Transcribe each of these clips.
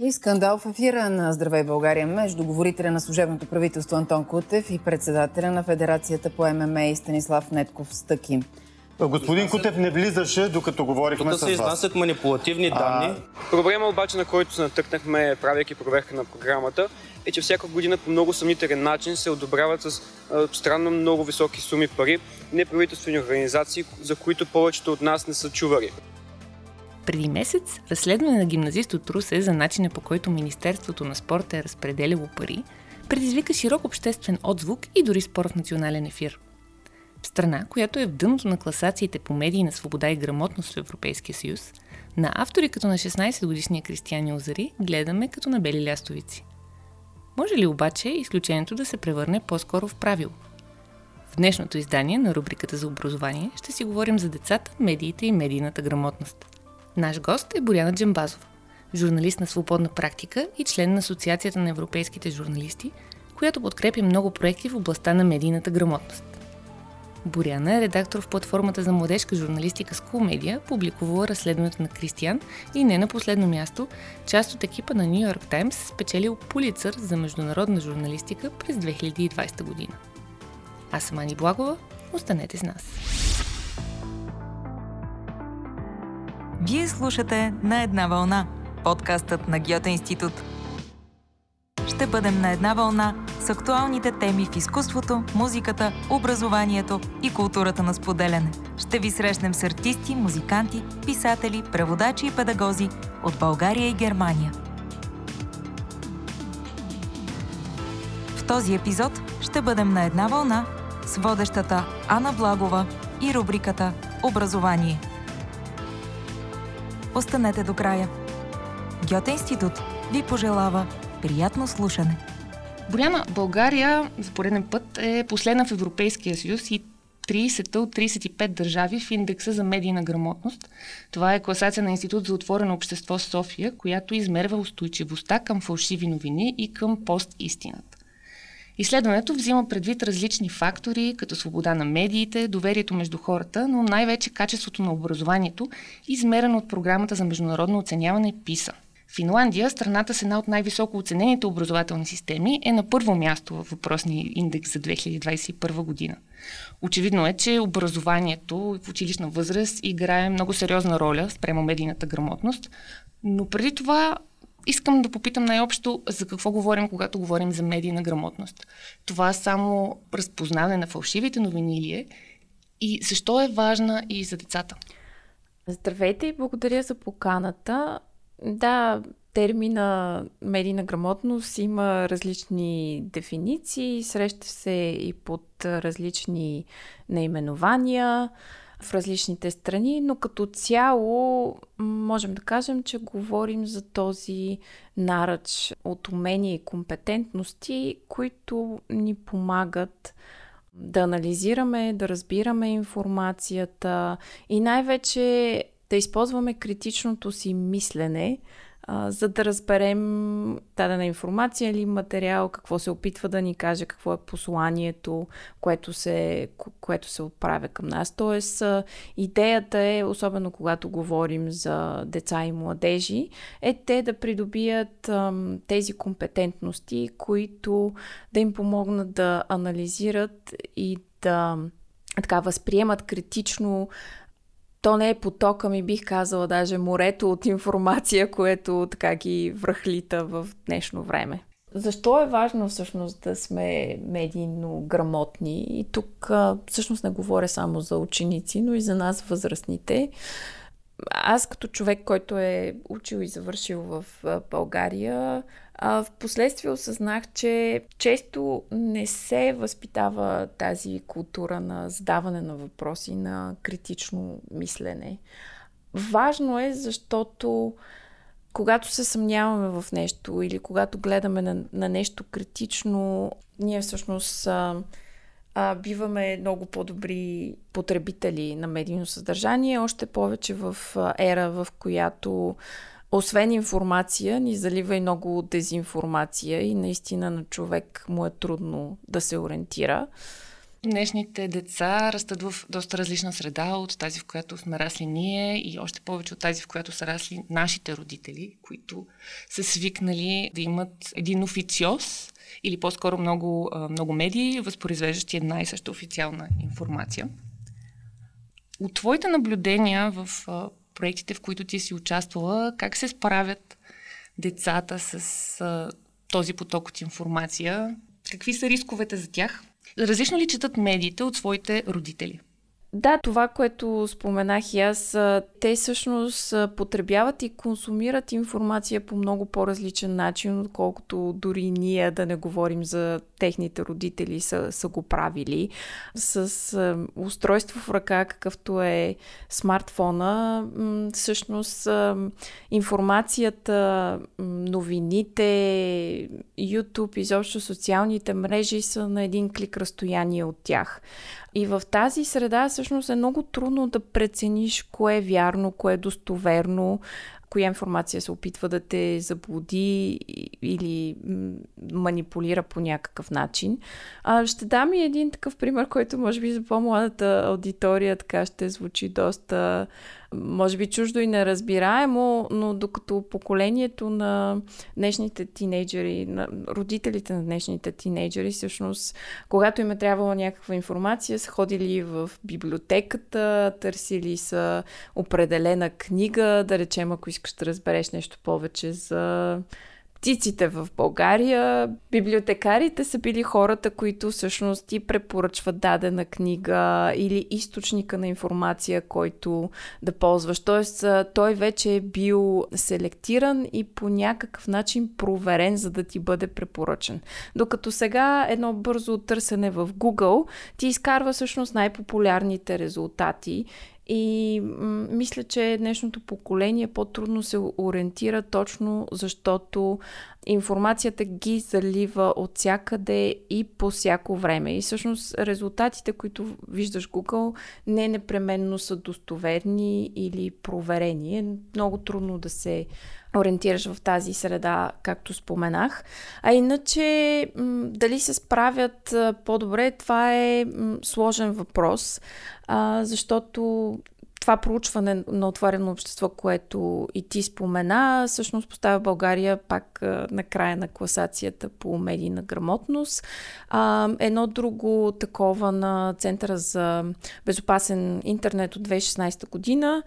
И скандал в ефира на Здравей България между говорителя на служебното правителство Антон Кутев и председателя на Федерацията по ММА Станислав Нетков Стъки. Господин Кутев не влизаше, докато говорихме Тук с се изнасят вас. манипулативни данни. Проблема обаче, на който се натъкнахме, правейки проверка на програмата, е, че всяка година по много съмнителен начин се одобряват с а, странно много високи суми пари неправителствени организации, за които повечето от нас не са чували. Преди месец разследване на гимназист от Русе за начина по който Министерството на спорта е разпределило пари предизвика широк обществен отзвук и дори спор в национален ефир. В страна, която е в дъното на класациите по медии на свобода и грамотност в Европейския съюз, на автори като на 16-годишния Кристиян Озари гледаме като на бели лястовици. Може ли обаче изключението да се превърне по-скоро в правило? В днешното издание на рубриката за образование ще си говорим за децата, медиите и медийната грамотност. Наш гост е Боряна Джамбазова, журналист на свободна практика и член на Асоциацията на европейските журналисти, която подкрепя много проекти в областта на медийната грамотност. Боряна е редактор в платформата за младежка журналистика School Media, публикувала разследването на Кристиян и не на последно място, част от екипа на Нью Йорк Таймс спечелил Пулицър за международна журналистика през 2020 година. Аз съм Ани Благова, останете с нас. Вие слушате На една вълна, подкастът на Гьоте институт. Ще бъдем на една вълна с актуалните теми в изкуството, музиката, образованието и културата на споделяне. Ще ви срещнем с артисти, музиканти, писатели, преводачи и педагози от България и Германия. В този епизод ще бъдем на една вълна с водещата Ана Благова и рубриката Образование. Останете до края. Гьоте институт ви пожелава приятно слушане. Боряна, България за пореден път е последна в Европейския съюз и 30 от 35 държави в индекса за медийна грамотност. Това е класация на Институт за отворено общество София, която измерва устойчивостта към фалшиви новини и към пост-истината. Изследването взима предвид различни фактори, като свобода на медиите, доверието между хората, но най-вече качеството на образованието, измерено от програмата за международно оценяване ПИСА. Финландия, страната с една от най-високо оценените образователни системи, е на първо място в въпросния индекс за 2021 година. Очевидно е, че образованието в училищна възраст играе много сериозна роля спрямо медийната грамотност, но преди това искам да попитам най-общо за какво говорим, когато говорим за медийна грамотност. Това само разпознаване на фалшивите новини ли е? И защо е важна и за децата? Здравейте и благодаря за поканата. Да, термина медийна грамотност има различни дефиниции, среща се и под различни наименования в различните страни, но като цяло можем да кажем, че говорим за този наръч от умения и компетентности, които ни помагат да анализираме, да разбираме информацията и най-вече да използваме критичното си мислене, за да разберем дадена информация или материал, какво се опитва да ни каже, какво е посланието, което се, което се отправя към нас. Тоест, идеята е, особено когато говорим за деца и младежи, е те да придобият тези компетентности, които да им помогнат да анализират и да така възприемат критично то не е потока ми, бих казала, даже морето от информация, което така ги връхлита в днешно време. Защо е важно всъщност да сме медийно грамотни? И тук всъщност не говоря само за ученици, но и за нас възрастните. Аз като човек, който е учил и завършил в България, в последствие осъзнах, че често не се възпитава тази култура на задаване на въпроси, на критично мислене. Важно е, защото когато се съмняваме в нещо или когато гледаме на, на нещо критично, ние всъщност а, а, биваме много по-добри потребители на медийно съдържание, още повече в ера, в която освен информация, ни залива и много дезинформация и наистина на човек му е трудно да се ориентира. Днешните деца растат в доста различна среда от тази, в която сме расли ние и още повече от тази, в която са расли нашите родители, които са свикнали да имат един официоз или по-скоро много, много медии, възпроизвеждащи една и съща официална информация. От твоите наблюдения в проектите, в които ти си участвала, как се справят децата с този поток от информация? Какви са рисковете за тях? Различно ли четат медиите от своите родители? Да, това, което споменах и аз, те всъщност потребяват и консумират информация по много по-различен начин, отколкото дори ние да не говорим за техните родители са, са го правили. С устройство в ръка, какъвто е смартфона, всъщност информацията, новините, YouTube, изобщо социалните мрежи са на един клик разстояние от тях. И в тази среда всъщност е много трудно да прецениш кое е вярно, кое е достоверно, коя информация се опитва да те заблуди или манипулира по някакъв начин. А, ще дам и един такъв пример, който може би за по-младата аудитория така ще звучи доста може би чуждо и неразбираемо, но докато поколението на днешните тинейджери, на родителите на днешните тинейджери, всъщност, когато им е трябвала някаква информация, са ходили в библиотеката, търсили са определена книга, да речем, ако искаш да разбереш нещо повече за птиците в България. Библиотекарите са били хората, които всъщност ти препоръчват дадена книга или източника на информация, който да ползваш. Тоест, той вече е бил селектиран и по някакъв начин проверен, за да ти бъде препоръчен. Докато сега едно бързо търсене в Google ти изкарва всъщност най-популярните резултати и м- мисля, че днешното поколение по-трудно се ориентира точно защото информацията ги залива от всякъде и по всяко време. И всъщност резултатите, които виждаш Google, не непременно са достоверни или проверени. Е много трудно да се ориентираш в тази среда, както споменах. А иначе, дали се справят по-добре, това е сложен въпрос, защото това проучване на отворено общество, което и ти спомена, всъщност поставя България пак на края на класацията по медийна грамотност. едно друго такова на Центъра за безопасен интернет от 2016 година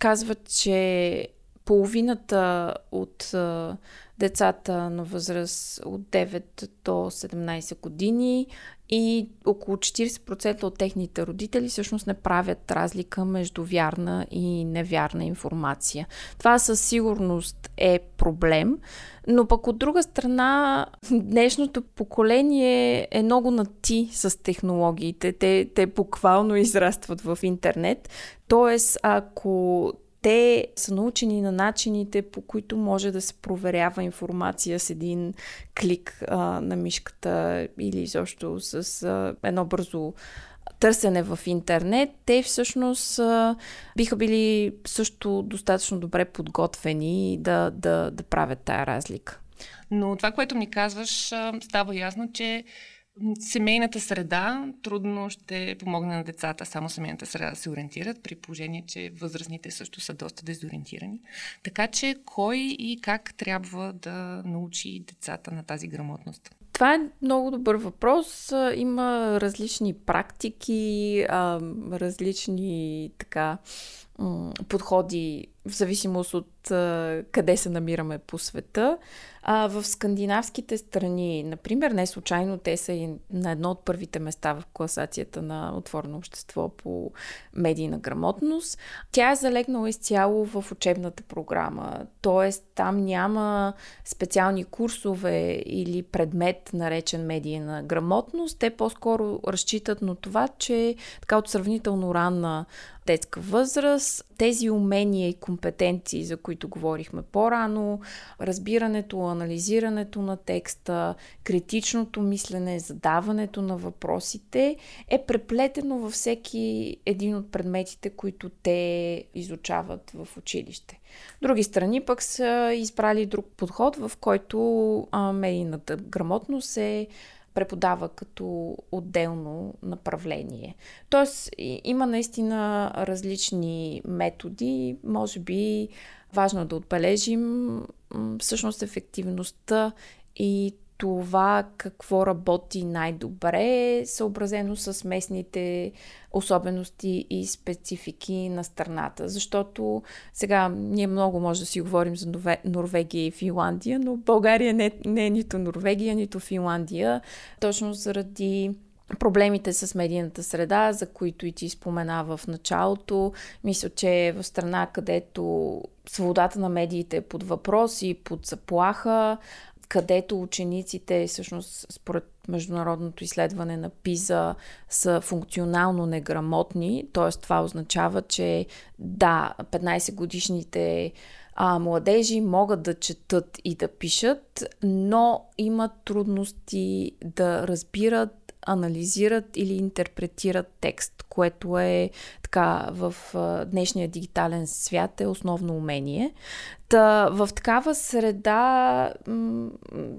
казва, че половината от децата на възраст от 9 до 17 години и около 40% от техните родители всъщност не правят разлика между вярна и невярна информация. Това със сигурност е проблем, но пък от друга страна днешното поколение е много на ти с технологиите. Те, те буквално израстват в интернет. Тоест, ако те са научени на начините, по които може да се проверява информация с един клик а, на мишката или изобщо с а, едно бързо търсене в интернет, те всъщност а, биха били също достатъчно добре подготвени да, да, да правят тая разлика. Но това, което ми казваш, става ясно, че семейната среда трудно ще помогне на децата, само семейната среда да се ориентират, при положение, че възрастните също са доста дезориентирани. Така че кой и как трябва да научи децата на тази грамотност? Това е много добър въпрос. Има различни практики, различни така подходи в зависимост от къде се намираме по света. А, в скандинавските страни, например, не случайно те са и на едно от първите места в класацията на отворено общество по медийна грамотност. Тя е залегнала изцяло в учебната програма, т.е. там няма специални курсове или предмет, наречен медийна грамотност. Те по-скоро разчитат на това, че така от сравнително ранна детска възраст, тези умения и компетенции, за които говорихме по-рано, разбирането, анализирането на текста, критичното мислене, задаването на въпросите е преплетено във всеки един от предметите, които те изучават в училище. Други страни пък са избрали друг подход, в който медийната грамотност е преподава като отделно направление. Тоест, има наистина различни методи. Може би важно да отбележим всъщност ефективността и това какво работи най-добре, съобразено с местните особености и специфики на страната. Защото сега ние много може да си говорим за Норвегия и Финландия, но България не, не е нито Норвегия, нито Финландия, точно заради проблемите с медийната среда, за които и ти спомена в началото. Мисля, че е в страна, където свободата на медиите е под въпрос и под заплаха, където учениците, всъщност, според международното изследване на ПИЗа, са функционално неграмотни. Т.е. това означава, че да, 15 годишните а, младежи могат да четат и да пишат, но имат трудности да разбират анализират или интерпретират текст, което е така в днешния дигитален свят е основно умение. Та, в такава среда,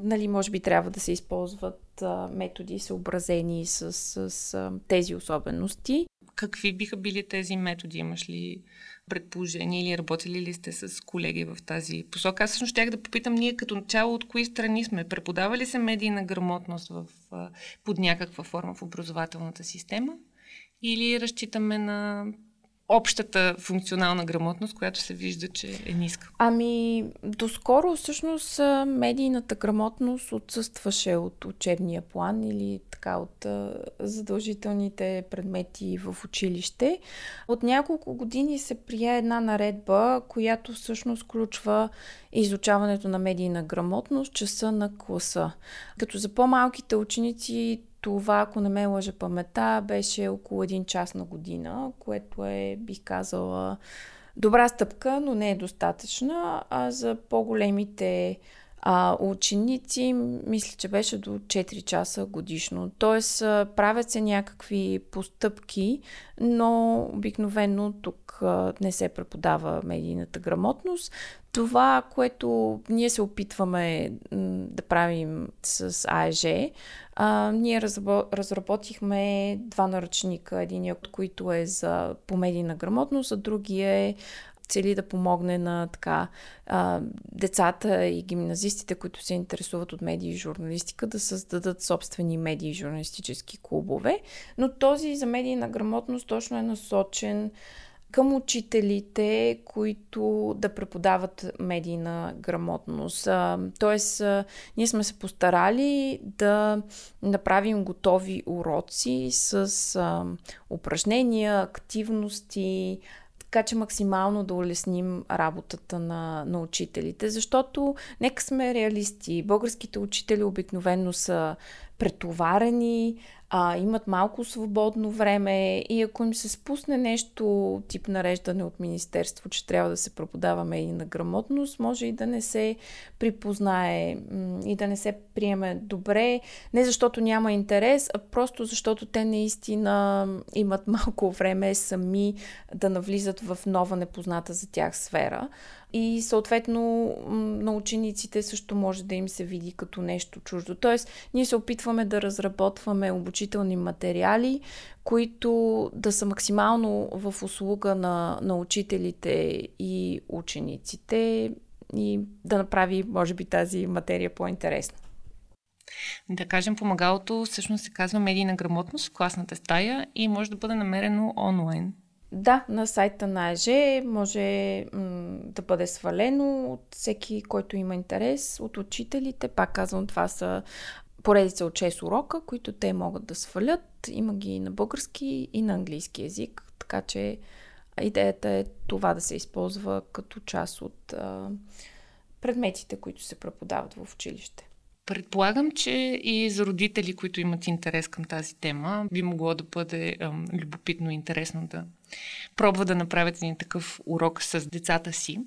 нали, може би трябва да се използват методи съобразени с, с, с тези особености. Какви биха били тези методи? Имаш ли предположение или работили ли сте с колеги в тази посока? Аз всъщност щях да попитам ние като начало от кои страни сме. Преподавали се медийна грамотност в, под някаква форма в образователната система? Или разчитаме на общата функционална грамотност, която се вижда, че е ниска? Ами, доскоро всъщност медийната грамотност отсъстваше от учебния план или така от задължителните предмети в училище. От няколко години се прие една наредба, която всъщност включва изучаването на медийна грамотност, часа на класа. Като за по-малките ученици това, ако не ме лъжа памета, беше около един час на година, което е, бих казала, добра стъпка, но не е достатъчна. А за по-големите а, ученици, мисля, че беше до 4 часа годишно. Тоест, правят се някакви постъпки, но обикновено тук не се преподава медийната грамотност. Това, което ние се опитваме да правим с АЕЖ, ние разработихме два наръчника, един от които е за помедийна грамотност, а другия е цели да помогне на така а, децата и гимназистите, които се интересуват от медии и журналистика, да създадат собствени медии и журналистически клубове. Но този за медийна грамотност точно е насочен към учителите, които да преподават медийна грамотност. Тоест, ние сме се постарали да направим готови уроци с упражнения, активности, така че максимално да улесним работата на, на учителите, защото нека сме реалисти. Българските учители обикновено са претоварени, а, имат малко свободно време и ако им се спусне нещо тип нареждане от Министерство, че трябва да се преподава и на грамотност, може и да не се припознае и да не се приеме добре, не защото няма интерес, а просто защото те наистина имат малко време сами да навлизат в нова непозната за тях сфера и съответно на учениците също може да им се види като нещо чуждо. Тоест, ние се опитваме да разработваме обучителни материали, които да са максимално в услуга на, на учителите и учениците и да направи, може би, тази материя по-интересна. Да кажем, помагалото всъщност се казва медийна грамотност в класната стая и може да бъде намерено онлайн. Да, на сайта на ЕЖ може м- да бъде свалено от всеки, който има интерес, от учителите. Пак казвам, това са поредица от 6 урока, които те могат да свалят. Има ги на български и на английски язик, така че идеята е това да се използва като част от а, предметите, които се преподават в училище. Предполагам, че и за родители, които имат интерес към тази тема, би могло да бъде ам, любопитно и интересно да пробва да направят един такъв урок с децата си.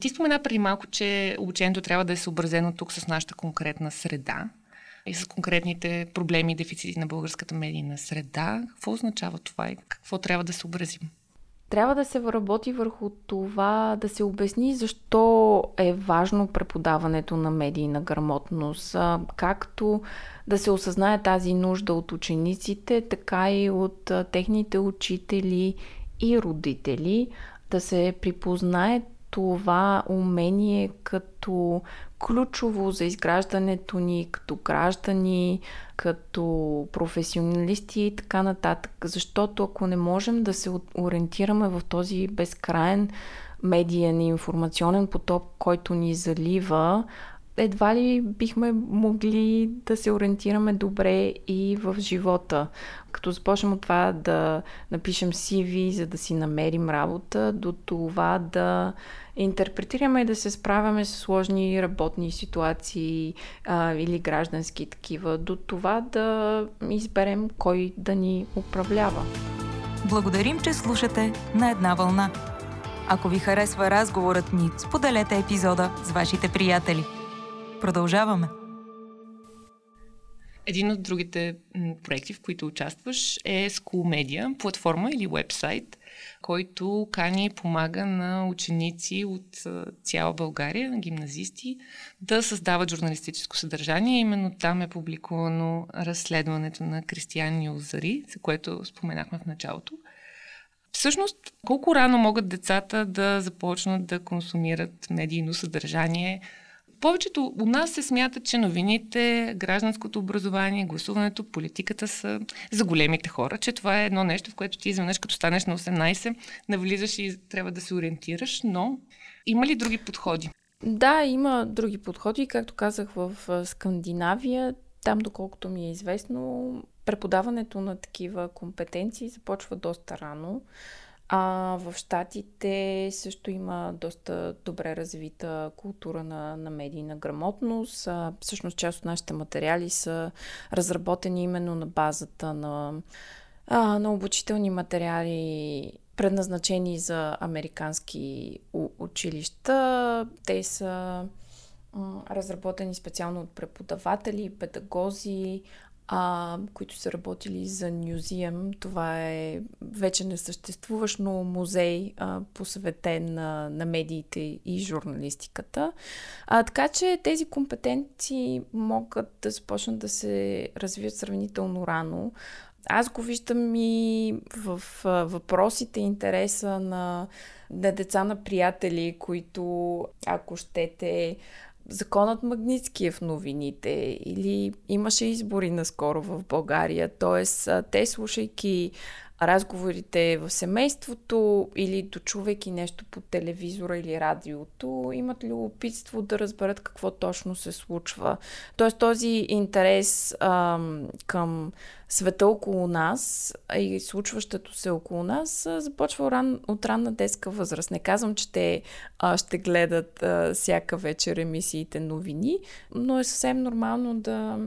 Ти спомена преди малко, че обучението трябва да е съобразено тук с нашата конкретна среда и с конкретните проблеми и дефицити на българската медийна среда. Какво означава това и какво трябва да съобразим? Трябва да се работи върху това да се обясни защо е важно преподаването на медийна грамотност, както да се осъзнае тази нужда от учениците, така и от техните учители и родители, да се припознае това умение като ключово за изграждането ни като граждани, като професионалисти и така нататък. Защото ако не можем да се ориентираме в този безкрайен медиен и информационен поток, който ни залива, едва ли бихме могли да се ориентираме добре и в живота. Като започнем от това да напишем CV, за да си намерим работа, до това да интерпретираме и да се справяме с сложни работни ситуации а, или граждански такива, до това да изберем кой да ни управлява. Благодарим, че слушате на една вълна. Ако ви харесва разговорът ни, споделете епизода с вашите приятели. Продължаваме. Един от другите проекти, в които участваш е School Media, платформа или вебсайт, който кани и помага на ученици от цяла България, на гимназисти, да създават журналистическо съдържание. Именно там е публикувано разследването на Кристиян Юзари, за което споменахме в началото. Всъщност, колко рано могат децата да започнат да консумират медийно съдържание – повечето у нас се смята, че новините, гражданското образование, гласуването, политиката са за големите хора, че това е едно нещо, в което ти изведнъж като станеш на 18, навлизаш и трябва да се ориентираш, но има ли други подходи? Да, има други подходи. Както казах в Скандинавия, там, доколкото ми е известно, преподаването на такива компетенции започва доста рано. А в Штатите също има доста добре развита култура на, на медийна грамотност. А, всъщност част от нашите материали са разработени именно на базата на, а, на обучителни материали, предназначени за американски училища. Те са разработени специално от преподаватели, педагози, а, които са работили за Нюзием. Това е вече несъществуващ, но музей, а, посветен на, на медиите и журналистиката. А, така че тези компетенции могат да започнат да се развият сравнително рано. Аз го виждам и в въпросите, интереса на, на деца на приятели, които, ако щете, законът Магницки е в новините или имаше избори наскоро в България. Тоест, те слушайки разговорите в семейството или дочувайки нещо по телевизора или радиото, имат любопитство да разберат какво точно се случва. Тоест този интерес ам, към света около нас и случващото се около нас започва ран, от ранна детска възраст. Не казвам, че те а, ще гледат а, всяка вечер емисиите новини, но е съвсем нормално да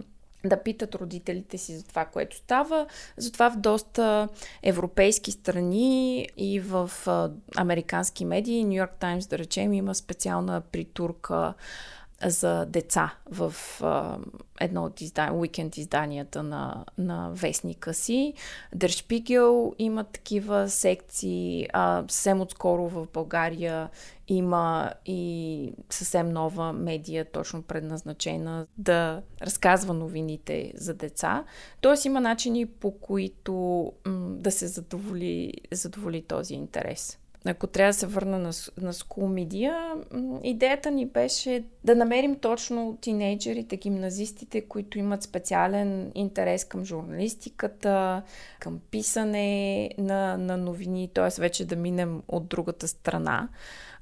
да питат родителите си за това, което става. Затова в доста европейски страни и в американски медии, Нью Йорк Таймс, да речем, има специална притурка за деца в а, едно от издан... уикенд изданията на, на вестника си. Дършпигел има такива секции. А, съвсем отскоро в България има и съвсем нова медия, точно предназначена да разказва новините за деца. Тоест има начини по които м- да се задоволи, задоволи този интерес ако трябва да се върна на, на School Media, идеята ни беше да намерим точно тинейджерите, гимназистите, които имат специален интерес към журналистиката, към писане на, на новини, т.е. вече да минем от другата страна.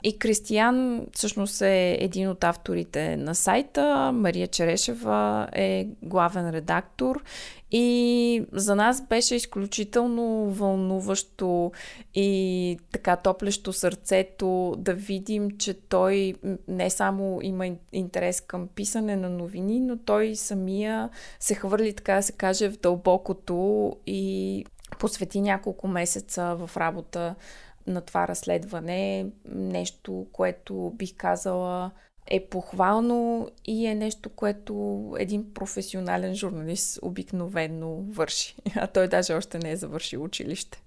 И Кристиян всъщност е един от авторите на сайта. Мария Черешева е главен редактор. И за нас беше изключително вълнуващо и така топлещо сърцето да видим, че той не само има интерес към писане на новини, но той самия се хвърли, така да се каже, в дълбокото и посвети няколко месеца в работа на това разследване. Нещо, което бих казала е похвално и е нещо, което един професионален журналист обикновенно върши. А той даже още не е завършил училище.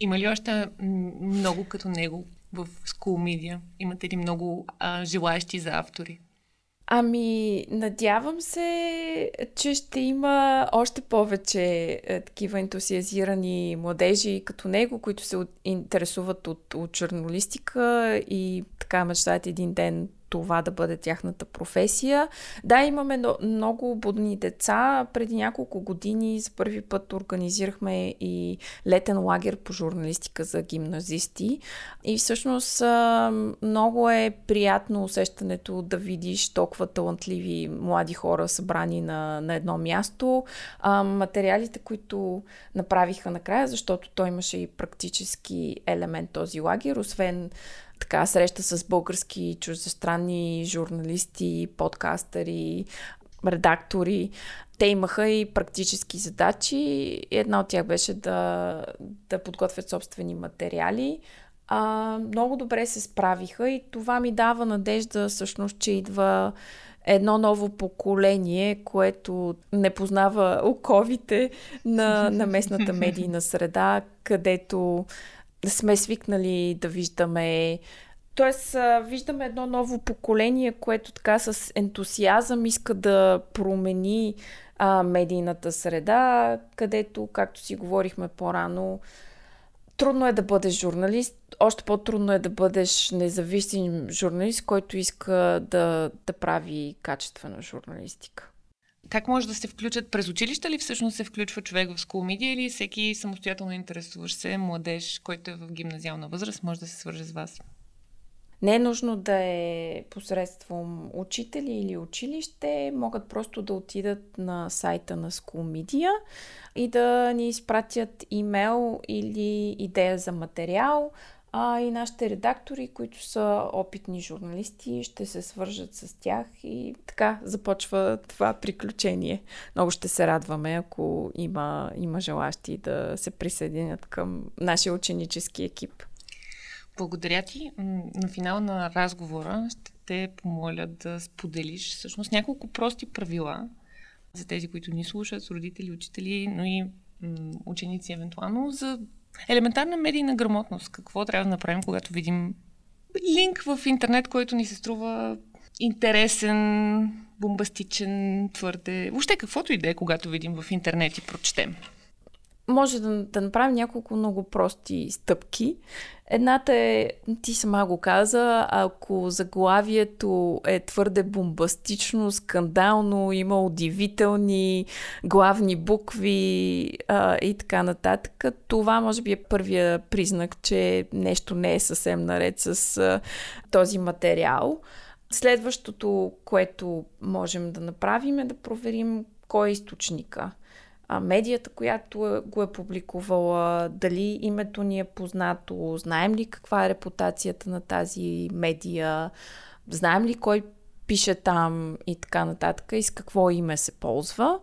Има ли още много като него в School Media? Имате ли много а, желаящи за автори? Ами, надявам се, че ще има още повече е, такива ентусиазирани младежи като него, които се интересуват от, от журналистика и така мечтаят един ден това да бъде тяхната професия. Да, имаме много будни деца. Преди няколко години за първи път организирахме и летен лагер по журналистика за гимназисти. И всъщност много е приятно усещането да видиш толкова талантливи млади хора събрани на, на едно място. Материалите, които направиха накрая, защото той имаше и практически елемент този лагер, освен така среща с български чуждестранни журналисти, подкастъри, редактори. Те имаха и практически задачи. Една от тях беше да, да подготвят собствени материали. А, много добре се справиха и това ми дава надежда всъщност, че идва едно ново поколение, което не познава оковите на, на местната медийна среда, където сме свикнали да виждаме. Тоест, виждаме едно ново поколение, което така с ентусиазъм иска да промени а, медийната среда, където, както си говорихме по-рано, трудно е да бъдеш журналист, още по-трудно е да бъдеш независим журналист, който иска да, да прави качествена журналистика. Как може да се включат през училища ли всъщност се включва човек в School Media или всеки самостоятелно интересуващ се младеж, който е в гимназиална възраст, може да се свърже с вас? Не е нужно да е посредством учители или училище, могат просто да отидат на сайта на School Media и да ни изпратят имейл или идея за материал а и нашите редактори, които са опитни журналисти, ще се свържат с тях и така започва това приключение. Много ще се радваме, ако има, има желащи да се присъединят към нашия ученически екип. Благодаря ти. На финал на разговора ще те помоля да споделиш всъщност няколко прости правила за тези, които ни слушат, родители, учители, но и ученици евентуално, за елементарна медийна грамотност. Какво трябва да направим, когато видим линк в интернет, който ни се струва интересен, бомбастичен, твърде... Въобще каквото и да е, когато видим в интернет и прочетем може да, да направим няколко много прости стъпки. Едната е, ти сама го каза, ако заглавието е твърде бомбастично, скандално, има удивителни главни букви а, и така нататък, това може би е първия признак, че нещо не е съвсем наред с а, този материал. Следващото, което можем да направим е да проверим кой е източника а, медията, която е, го е публикувала, дали името ни е познато, знаем ли каква е репутацията на тази медия, знаем ли кой пише там и така нататък и с какво име се ползва.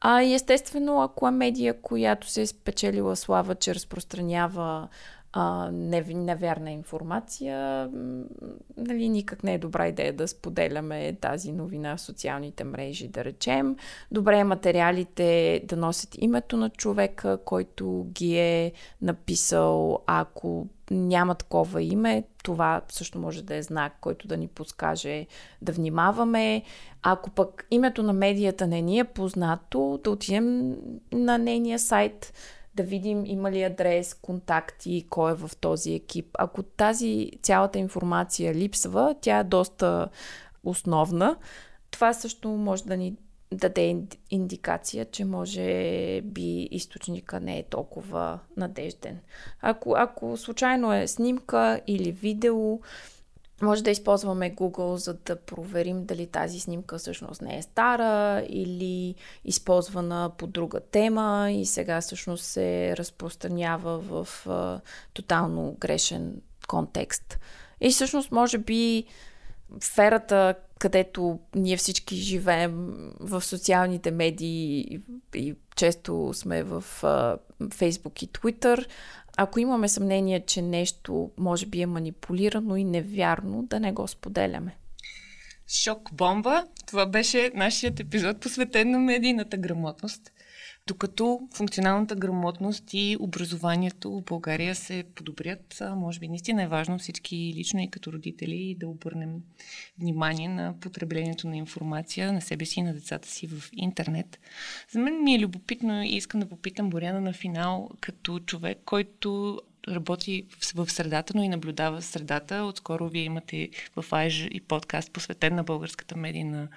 А естествено, ако е медия, която се е спечелила слава, че разпространява а, невярна информация, нали, никак не е добра идея да споделяме тази новина в социалните мрежи, да речем. Добре е материалите да носят името на човека, който ги е написал. Ако няма такова име, това също може да е знак, който да ни подскаже да внимаваме. Ако пък името на медията не ни е познато, да отидем на нейния сайт, да видим има ли адрес, контакти, кой е в този екип. Ако тази цялата информация липсва, тя е доста основна. Това също може да ни даде индикация, че може би източника не е толкова надежден. Ако, ако случайно е снимка или видео, може да използваме Google, за да проверим дали тази снимка всъщност не е стара или използвана по друга тема и сега всъщност се разпространява в а, тотално грешен контекст. И всъщност, може би, сферата, където ние всички живеем в социалните медии и, и често сме в Facebook и Twitter, ако имаме съмнение, че нещо може би е манипулирано и невярно, да не го споделяме. Шок бомба. Това беше нашият епизод посветен на медийната грамотност. Докато функционалната грамотност и образованието в България се подобрят, може би наистина е важно всички лично и като родители да обърнем внимание на потреблението на информация на себе си и на децата си в интернет. За мен ми е любопитно и искам да попитам Боряна на финал като човек, който работи в средата, но и наблюдава средата. Отскоро вие имате в Айж и подкаст посветен на българската медийна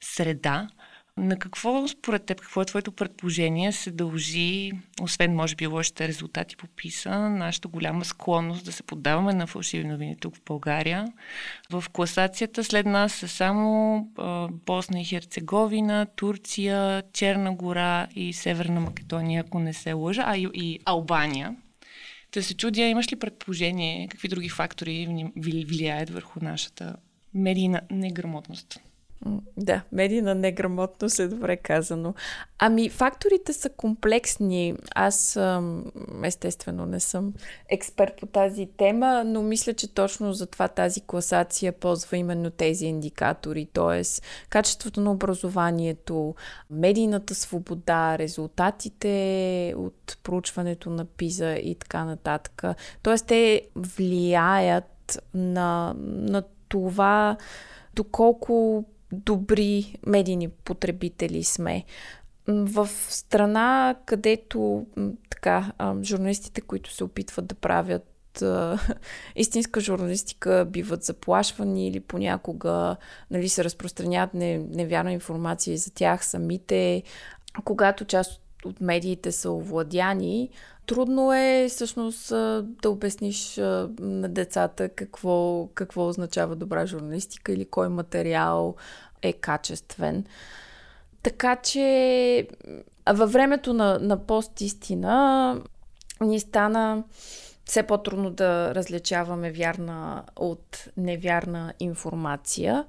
среда. На какво, според теб, какво е твоето предположение, се дължи, освен, може би, лошите резултати по ПИСА, нашата голяма склонност да се поддаваме на фалшиви новини тук в България? В класацията след нас са само а, Босна и Херцеговина, Турция, Черна гора и Северна Македония, ако не се лъжа, а и, и Албания. Та се чудя, имаш ли предположение какви други фактори влияят върху нашата медийна неграмотност? Да, медийна неграмотност е добре казано. Ами, факторите са комплексни. Аз естествено не съм експерт по тази тема, но мисля, че точно затова тази класация ползва именно тези индикатори, т.е. качеството на образованието, медийната свобода, резултатите от проучването на ПИЗа и така нататък. Т.е. те влияят на, на това доколко добри медийни потребители сме. В страна, където така, журналистите, които се опитват да правят истинска журналистика биват заплашвани или понякога нали, се разпространяват невярна информация за тях самите. Когато част от медиите са овладяни, трудно е всъщност да обясниш на децата какво, какво означава добра журналистика или кой материал е качествен. Така че във времето на, на пост-истина ни стана все по-трудно да различаваме вярна от невярна информация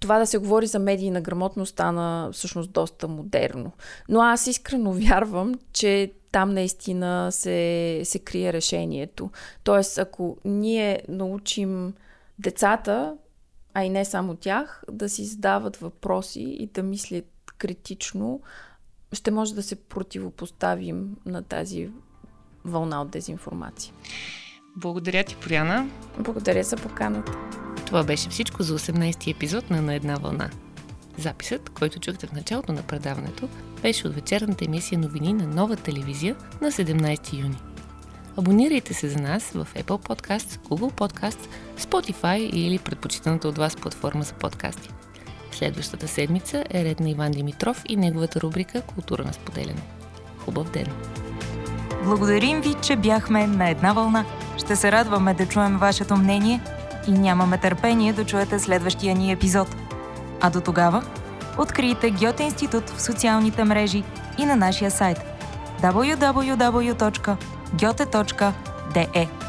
това да се говори за медийна грамотност стана всъщност доста модерно. Но аз искрено вярвам, че там наистина се, се крие решението. Тоест, ако ние научим децата, а и не само тях, да си задават въпроси и да мислят критично, ще може да се противопоставим на тази вълна от дезинформация. Благодаря ти, Поряна. Благодаря за поканата. Това беше всичко за 18-ти епизод на На една вълна. Записът, който чухте в началото на предаването, беше от вечерната емисия новини на нова телевизия на 17 юни. Абонирайте се за нас в Apple Podcasts, Google Podcasts, Spotify или предпочитаната от вас платформа за подкасти. Следващата седмица е ред на Иван Димитров и неговата рубрика Култура на споделяне. Хубав ден! Благодарим ви, че бяхме на една вълна. Ще се радваме да чуем вашето мнение – и нямаме търпение да чуете следващия ни епизод. А до тогава, открийте Гьоте институт в социалните мрежи и на нашия сайт www.gyote.de